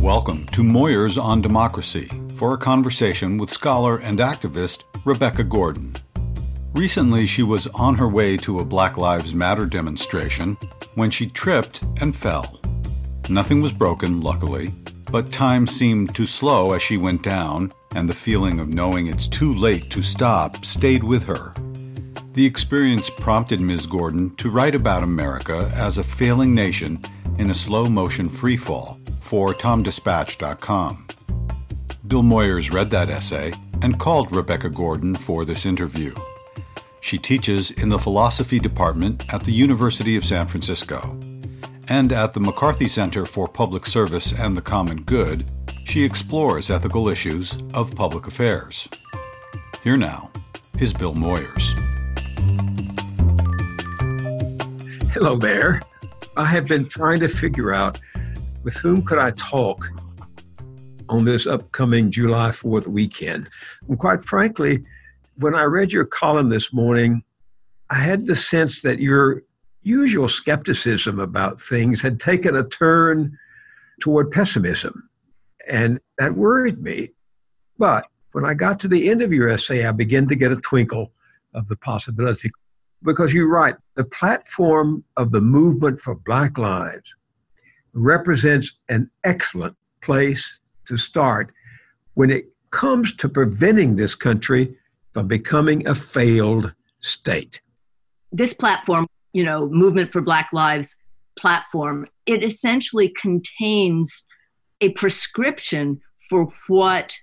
Welcome to Moyers on Democracy for a conversation with scholar and activist Rebecca Gordon. Recently, she was on her way to a Black Lives Matter demonstration when she tripped and fell. Nothing was broken, luckily, but time seemed too slow as she went down, and the feeling of knowing it's too late to stop stayed with her. The experience prompted Ms. Gordon to write about America as a failing nation in a slow motion freefall for TomDispatch.com. Bill Moyers read that essay and called Rebecca Gordon for this interview. She teaches in the philosophy department at the University of San Francisco. And at the McCarthy Center for Public Service and the Common Good, she explores ethical issues of public affairs. Here now is Bill Moyers. Hello there. I have been trying to figure out with whom could I talk on this upcoming July 4th weekend. And quite frankly, when I read your column this morning, I had the sense that your usual skepticism about things had taken a turn toward pessimism. And that worried me. But when I got to the end of your essay, I began to get a twinkle of the possibility because you're right. The platform of the movement for Black Lives represents an excellent place to start when it comes to preventing this country from becoming a failed state. This platform, you know, Movement for Black Lives platform, it essentially contains a prescription for what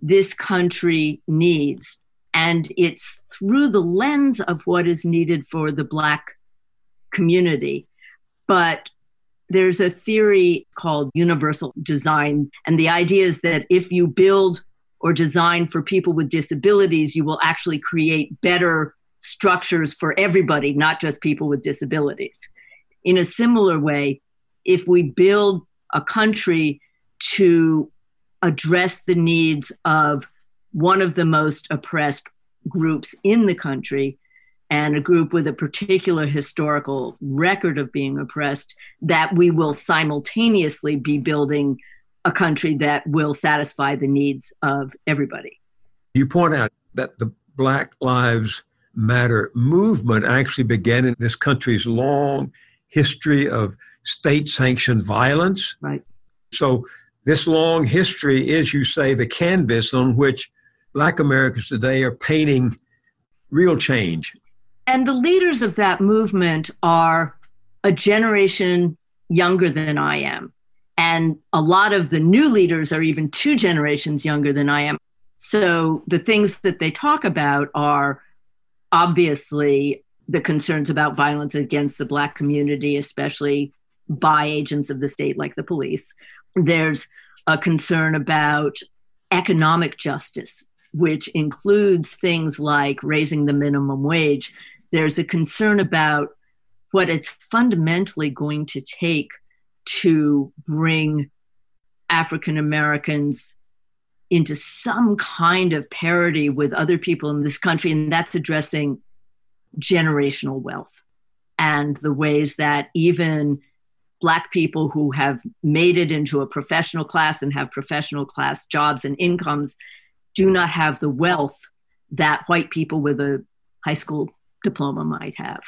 this country needs and it's through the lens of what is needed for the Black community. But there's a theory called universal design. And the idea is that if you build or design for people with disabilities, you will actually create better structures for everybody, not just people with disabilities. In a similar way, if we build a country to address the needs of one of the most oppressed groups in the country and a group with a particular historical record of being oppressed, that we will simultaneously be building a country that will satisfy the needs of everybody. You point out that the Black Lives Matter movement actually began in this country's long history of state sanctioned violence. Right. So, this long history is, you say, the canvas on which Black Americans today are painting real change. And the leaders of that movement are a generation younger than I am. And a lot of the new leaders are even two generations younger than I am. So the things that they talk about are obviously the concerns about violence against the Black community, especially by agents of the state like the police. There's a concern about economic justice which includes things like raising the minimum wage, there's a concern about what it's fundamentally going to take to bring African Americans into some kind of parity with other people in this country, and that's addressing generational wealth and the ways that even Black people who have made it into a professional class and have professional class jobs and incomes do not have the wealth that white people with a high school diploma might have,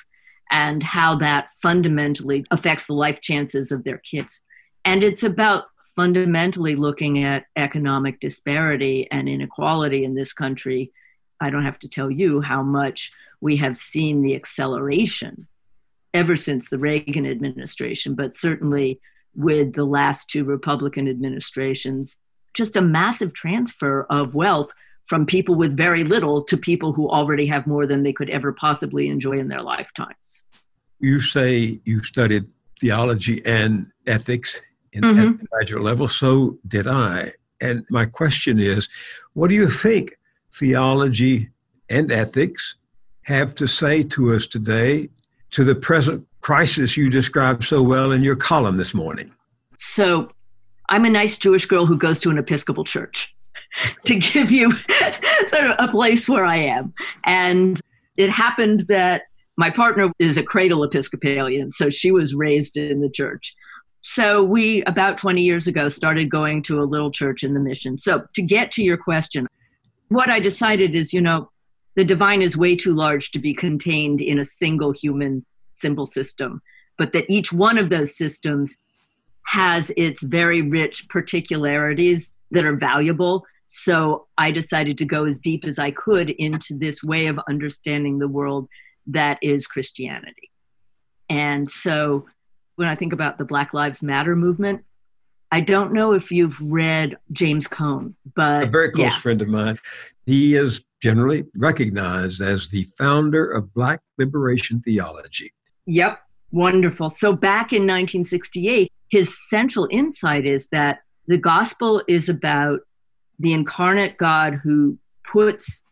and how that fundamentally affects the life chances of their kids. And it's about fundamentally looking at economic disparity and inequality in this country. I don't have to tell you how much we have seen the acceleration ever since the Reagan administration, but certainly with the last two Republican administrations, just a massive transfer of wealth from people with very little to people who already have more than they could ever possibly enjoy in their lifetimes. You say you studied theology and ethics in, mm-hmm. at the graduate level. So did I. And my question is what do you think theology and ethics have to say to us today to the present crisis you described so well in your column this morning? So, I'm a nice Jewish girl who goes to an Episcopal church to give you sort of a place where I am. And it happened that my partner is a cradle Episcopalian, so she was raised in the church. So we, about 20 years ago, started going to a little church in the mission. So to get to your question, what I decided is, you know, the divine is way too large to be contained in a single human symbol system, but that each one of those systems has its very rich particularities that are valuable. So I decided to go as deep as I could into this way of understanding the world that is Christianity. And so when I think about the Black Lives Matter movement, I don't know if you've read James Cone, but a very close yeah. friend of mine. He is generally recognized as the founder of Black liberation theology. Yep, wonderful. So back in 1968, his central insight is that the gospel is about the incarnate God who puts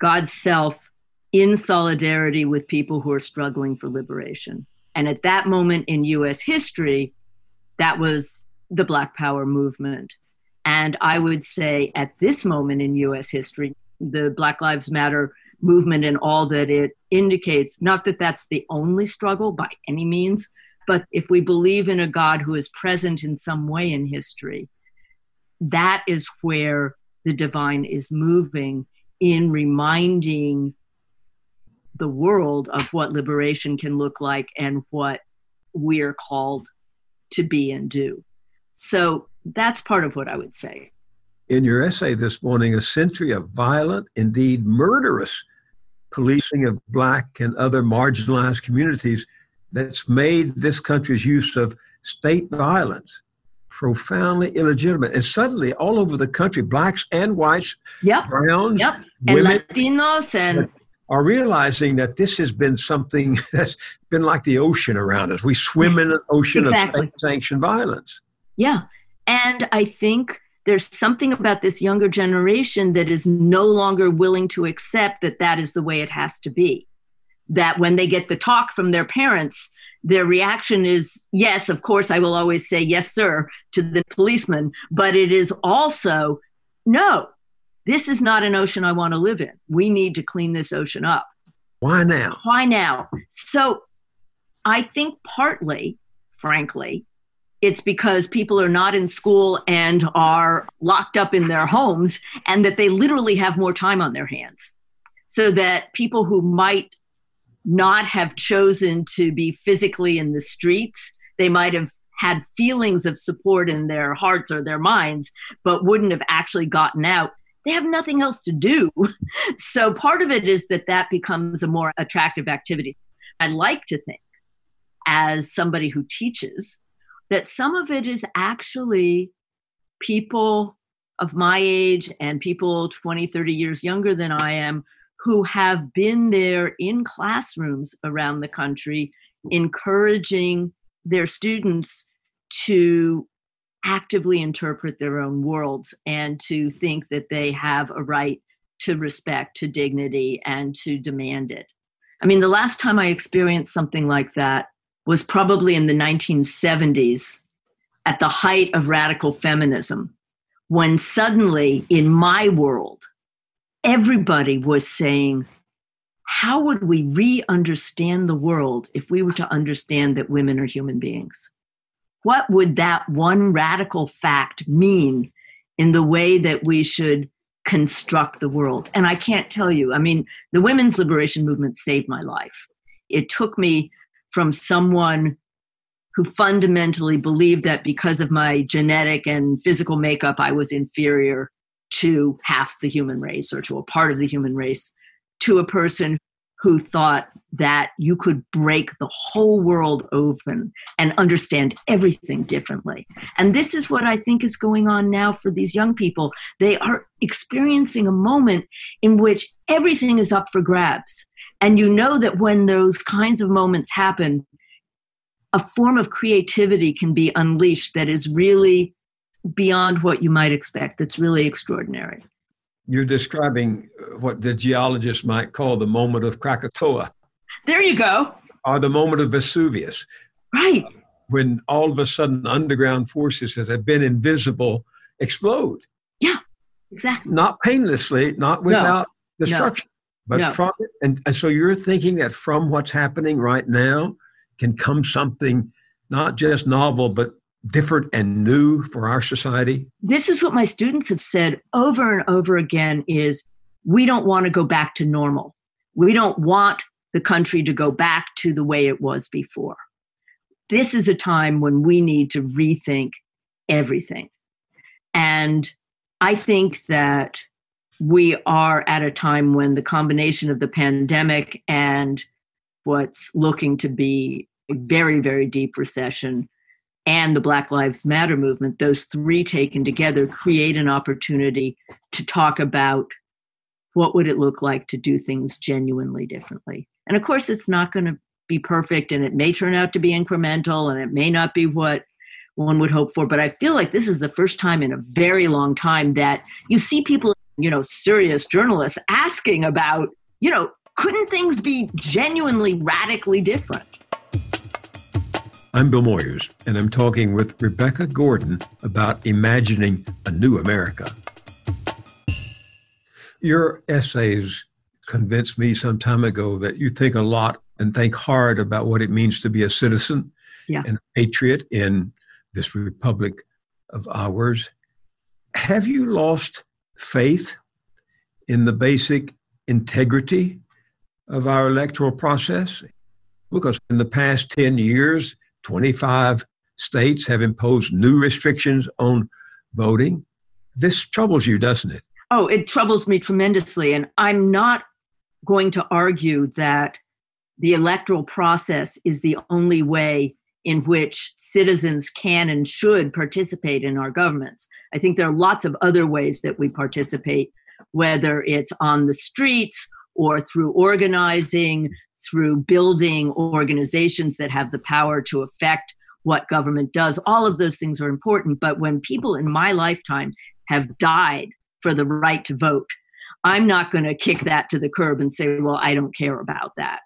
God's self in solidarity with people who are struggling for liberation. And at that moment in US history, that was the Black Power movement. And I would say at this moment in US history, the Black Lives Matter movement and all that it indicates, not that that's the only struggle by any means, but if we believe in a God who is present in some way in history, that is where the divine is moving in reminding the world of what liberation can look like and what we're called to be and do. So that's part of what I would say. In your essay this morning, a century of violent, indeed murderous, policing of Black and other marginalized communities that's made this country's use of state violence profoundly illegitimate. And suddenly, all over the country, blacks and whites, yep. browns, yep. and women, Latinos, and are realizing that this has been something that's been like the ocean around us. We swim in an ocean exactly. of sanctioned violence. Yeah. And I think there's something about this younger generation that is no longer willing to accept that that is the way it has to be. That when they get the talk from their parents, their reaction is, yes, of course, I will always say, yes, sir, to the policeman. But it is also, no, this is not an ocean I want to live in. We need to clean this ocean up. Why now? Why now? So I think partly, frankly, it's because people are not in school and are locked up in their homes and that they literally have more time on their hands. So that people who might not have chosen to be physically in the streets, they might have had feelings of support in their hearts or their minds, but wouldn't have actually gotten out they have nothing else to do. so part of it is that that becomes a more attractive activity. I like to think, as somebody who teaches, that some of it is actually people of my age and people 20, 30 years younger than I am who have been there in classrooms around the country, encouraging their students to actively interpret their own worlds and to think that they have a right to respect, to dignity, and to demand it. I mean, the last time I experienced something like that was probably in the 1970s at the height of radical feminism, when suddenly in my world, everybody was saying, How would we re understand the world if we were to understand that women are human beings? what would that one radical fact mean in the way that we should construct the world? And I can't tell you. I mean, the women's liberation movement saved my life. It took me from someone who fundamentally believed that because of my genetic and physical makeup, I was inferior to half the human race or to a part of the human race, to a person who thought that you could break the whole world open and understand everything differently. And this is what I think is going on now for these young people. They are experiencing a moment in which everything is up for grabs. And you know that when those kinds of moments happen, a form of creativity can be unleashed that is really beyond what you might expect. That's really extraordinary you're describing uh, what the geologists might call the moment of Krakatoa. There you go. Or the moment of Vesuvius. Right. Uh, when all of a sudden underground forces that have been invisible explode. Yeah, exactly. Not painlessly, not without no. destruction. But no. from it. And, and so you're thinking that from what's happening right now can come something not just novel, but different and new for our society? This is what my students have said over and over again is we don't want to go back to normal. We don't want the country to go back to the way it was before. This is a time when we need to rethink everything. And I think that we are at a time when the combination of the pandemic and what's looking to be a very, very deep recession and the Black Lives Matter movement, those three taken together create an opportunity to talk about what would it look like to do things genuinely differently. And of course, it's not going to be perfect and it may turn out to be incremental and it may not be what one would hope for. But I feel like this is the first time in a very long time that you see people, you know, serious journalists asking about, you know, couldn't things be genuinely radically different? I'm Bill Moyers, and I'm talking with Rebecca Gordon about imagining a new America. Your essays convinced me some time ago that you think a lot and think hard about what it means to be a citizen yeah. and a patriot in this republic of ours. Have you lost faith in the basic integrity of our electoral process? Because in the past 10 years, 25 states have imposed new restrictions on voting. This troubles you, doesn't it? Oh, it troubles me tremendously. And I'm not going to argue that the electoral process is the only way in which citizens can and should participate in our governments. I think there are lots of other ways that we participate, whether it's on the streets or through organizing, through building organizations that have the power to affect what government does. All of those things are important. But when people in my lifetime have died for the right to vote, I'm not going to kick that to the curb and say, well, I don't care about that.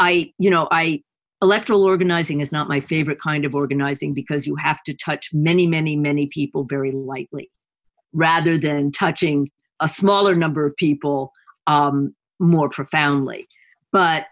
I, you know, I, electoral organizing is not my favorite kind of organizing because you have to touch many, many, many people very lightly rather than touching a smaller number of people um, more profoundly. But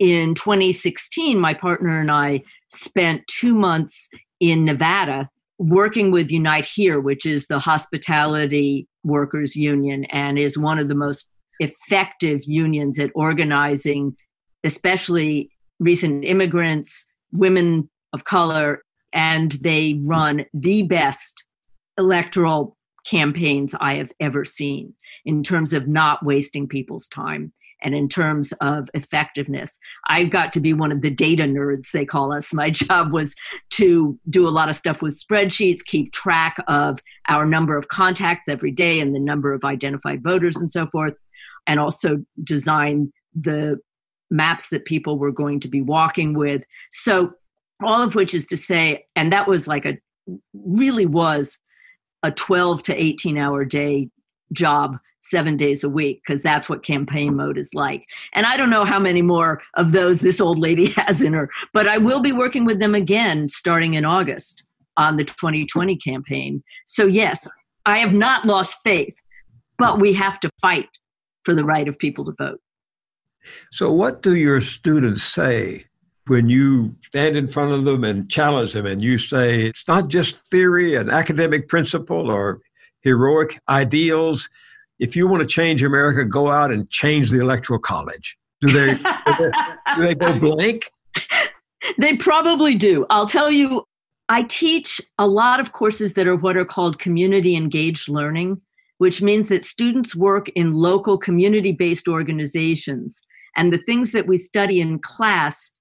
in 2016, my partner and I spent two months in Nevada working with Unite Here, which is the hospitality workers union and is one of the most effective unions at organizing, especially recent immigrants, women of color, and they run the best electoral campaigns I have ever seen in terms of not wasting people's time and in terms of effectiveness. I got to be one of the data nerds, they call us. My job was to do a lot of stuff with spreadsheets, keep track of our number of contacts every day and the number of identified voters and so forth, and also design the maps that people were going to be walking with. So, all of which is to say, and that was like a really was a 12 to 18 hour day job seven days a week because that's what campaign mode is like. And I don't know how many more of those this old lady has in her, but I will be working with them again starting in August on the 2020 campaign. So, yes, I have not lost faith, but we have to fight for the right of people to vote. So, what do your students say when you stand in front of them and challenge them and you say it's not just theory and academic principle or heroic ideals? if you want to change America, go out and change the electoral college. Do they, do, they do they go blank? They probably do. I'll tell you, I teach a lot of courses that are what are called community engaged learning, which means that students work in local community based organizations. And the things that we study in class,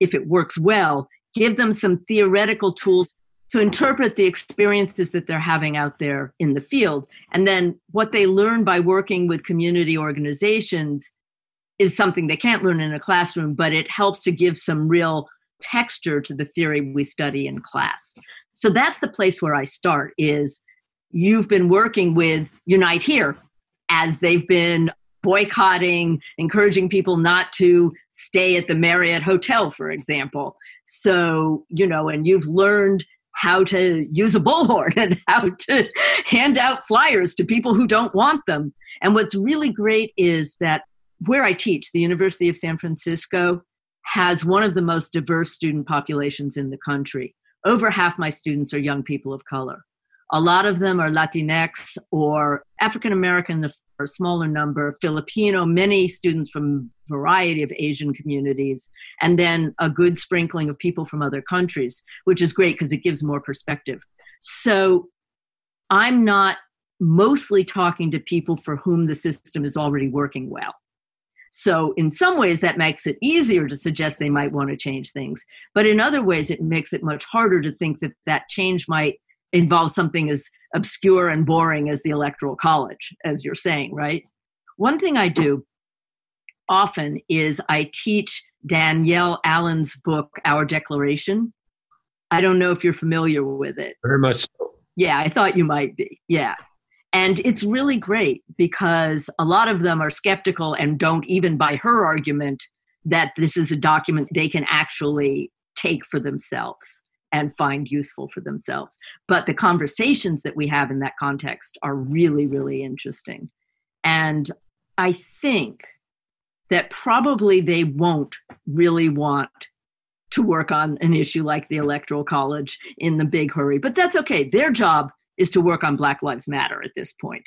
if it works well, give them some theoretical tools to interpret the experiences that they're having out there in the field. And then what they learn by working with community organizations is something they can't learn in a classroom, but it helps to give some real texture to the theory we study in class. So that's the place where I start is you've been working with Unite Here as they've been boycotting, encouraging people not to stay at the Marriott Hotel, for example. So, you know, and you've learned how to use a bullhorn and how to hand out flyers to people who don't want them. And what's really great is that where I teach, the University of San Francisco has one of the most diverse student populations in the country. over half my students are young people of color. A lot of them are Latinx or African American, a smaller number, Filipino, many students from a variety of Asian communities, and then a good sprinkling of people from other countries, which is great because it gives more perspective. So I'm not mostly talking to people for whom the system is already working well. So, in some ways, that makes it easier to suggest they might want to change things. But in other ways, it makes it much harder to think that that change might involve something as obscure and boring as the Electoral College, as you're saying, right? One thing I do often is I teach Danielle Allen's book, Our Declaration. I don't know if you're familiar with it. Very much so. Yeah, I thought you might be. Yeah. And it's really great because a lot of them are skeptical and don't even buy her argument that this is a document they can actually take for themselves and find useful for themselves. But the conversations that we have in that context are really, really interesting. And I think that probably they won't really want to work on an issue like the Electoral College in the big hurry. But that's okay. Their job is to work on Black Lives Matter at this point.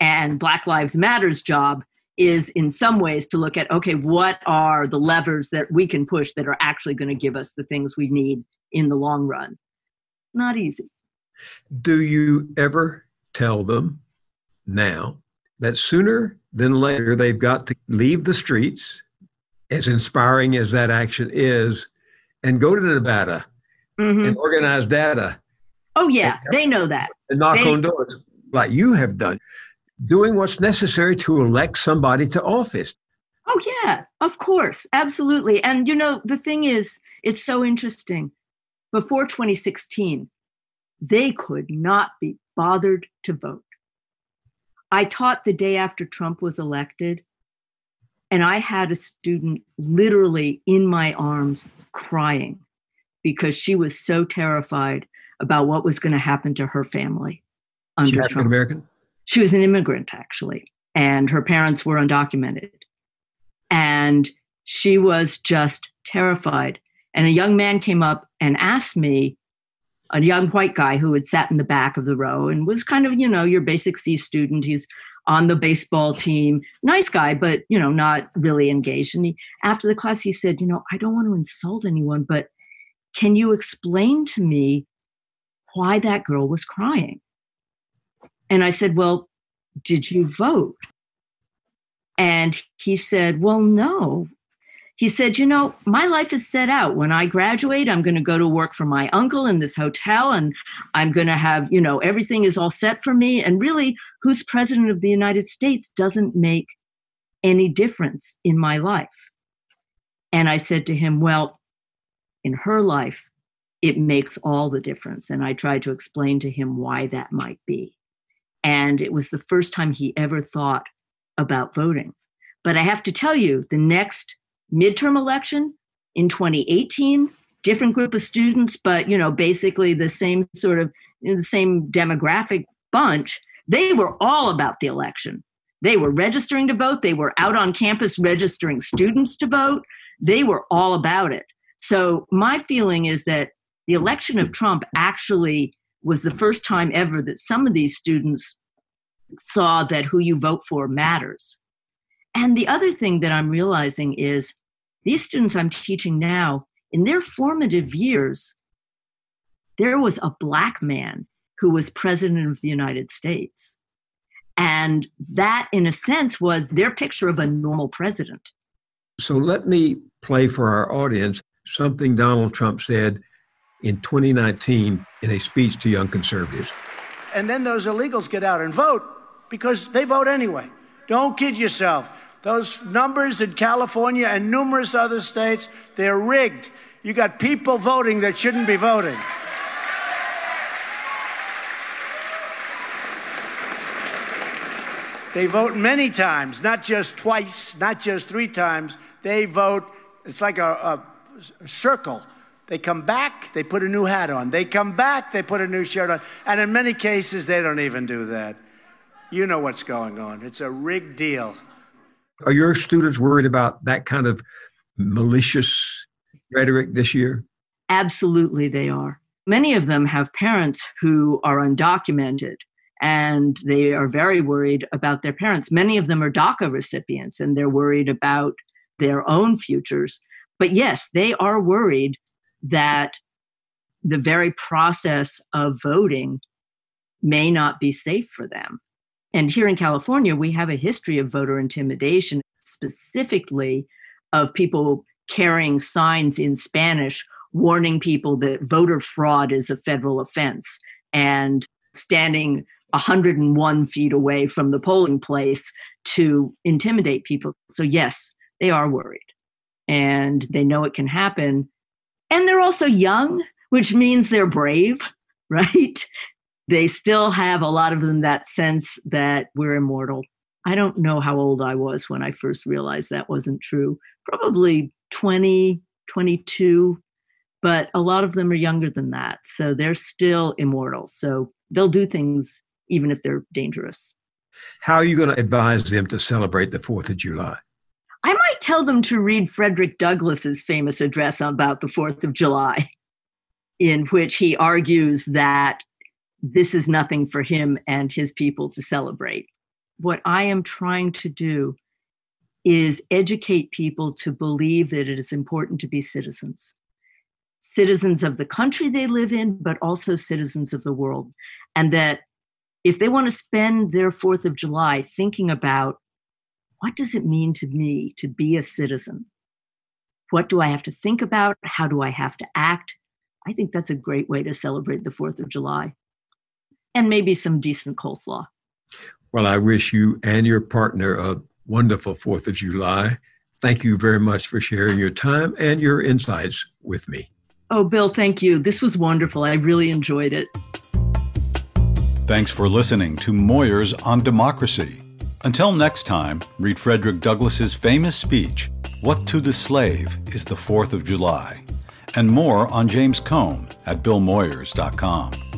And Black Lives Matter's job is in some ways to look at okay, what are the levers that we can push that are actually going to give us the things we need in the long run? Not easy. Do you ever tell them now that sooner than later they've got to leave the streets, as inspiring as that action is, and go to Nevada mm-hmm. and organize data Oh yeah, and, they know that. And knock they, on doors like you have done, doing what's necessary to elect somebody to office. Oh yeah, of course, absolutely. And you know, the thing is, it's so interesting. Before 2016, they could not be bothered to vote. I taught the day after Trump was elected, and I had a student literally in my arms crying because she was so terrified about what was going to happen to her family under African American? She was an immigrant, actually, and her parents were undocumented. And she was just terrified. And a young man came up and asked me, a young white guy who had sat in the back of the row and was kind of, you know, your basic C student. He's on the baseball team, nice guy, but, you know, not really engaged. And he, after the class, he said, You know, I don't want to insult anyone, but can you explain to me why that girl was crying. And I said, Well, did you vote? And he said, Well, no. He said, You know, my life is set out. When I graduate, I'm going to go to work for my uncle in this hotel, and I'm going to have, you know, everything is all set for me. And really, who's president of the United States doesn't make any difference in my life. And I said to him, Well, in her life, it makes all the difference. And I tried to explain to him why that might be. And it was the first time he ever thought about voting. But I have to tell you, the next midterm election in 2018, different group of students, but you know, basically the same sort of you know, the same demographic bunch, they were all about the election. They were registering to vote, they were out on campus registering students to vote. They were all about it. So my feeling is that the election of Trump actually was the first time ever that some of these students saw that who you vote for matters. And the other thing that I'm realizing is these students I'm teaching now, in their formative years, there was a black man who was president of the United States. And that, in a sense, was their picture of a normal president. So let me play for our audience something Donald Trump said in 2019 in a speech to young conservatives. And then those illegals get out and vote because they vote anyway. Don't kid yourself. Those numbers in California and numerous other states, they're rigged. You got people voting that shouldn't be voting. They vote many times, not just twice, not just three times. They vote, it's like a, a, circle they come back, they put a new hat on. They come back, they put a new shirt on. And in many cases, they don't even do that. You know what's going on. It's a rigged deal. Are your students worried about that kind of malicious rhetoric this year? Absolutely, they are. Many of them have parents who are undocumented and they are very worried about their parents. Many of them are DACA recipients and they're worried about their own futures. But yes, they are worried that the very process of voting may not be safe for them. And here in California, we have a history of voter intimidation, specifically of people carrying signs in Spanish warning people that voter fraud is a federal offense and standing 101 feet away from the polling place to intimidate people. So, yes, they are worried and they know it can happen. And they're also young, which means they're brave, right? They still have a lot of them that sense that we're immortal. I don't know how old I was when I first realized that wasn't true. Probably 20, 22, but a lot of them are younger than that. So they're still immortal. So they'll do things even if they're dangerous. How are you going to advise them to celebrate the 4th of July? I might tell them to read Frederick Douglass's famous address about the 4th of July, in which he argues that this is nothing for him and his people to celebrate. What I am trying to do is educate people to believe that it is important to be citizens citizens of the country they live in, but also citizens of the world. And that if they want to spend their 4th of July thinking about what does it mean to me to be a citizen? What do I have to think about? How do I have to act? I think that's a great way to celebrate the 4th of July. And maybe some decent coleslaw. Well, I wish you and your partner a wonderful 4th of July. Thank you very much for sharing your time and your insights with me. Oh, Bill, thank you. This was wonderful. I really enjoyed it. Thanks for listening to Moyers on Democracy. Until next time, read Frederick Douglass's famous speech, What to the Slave is the Fourth of July, and more on James Cone at billmoyers.com.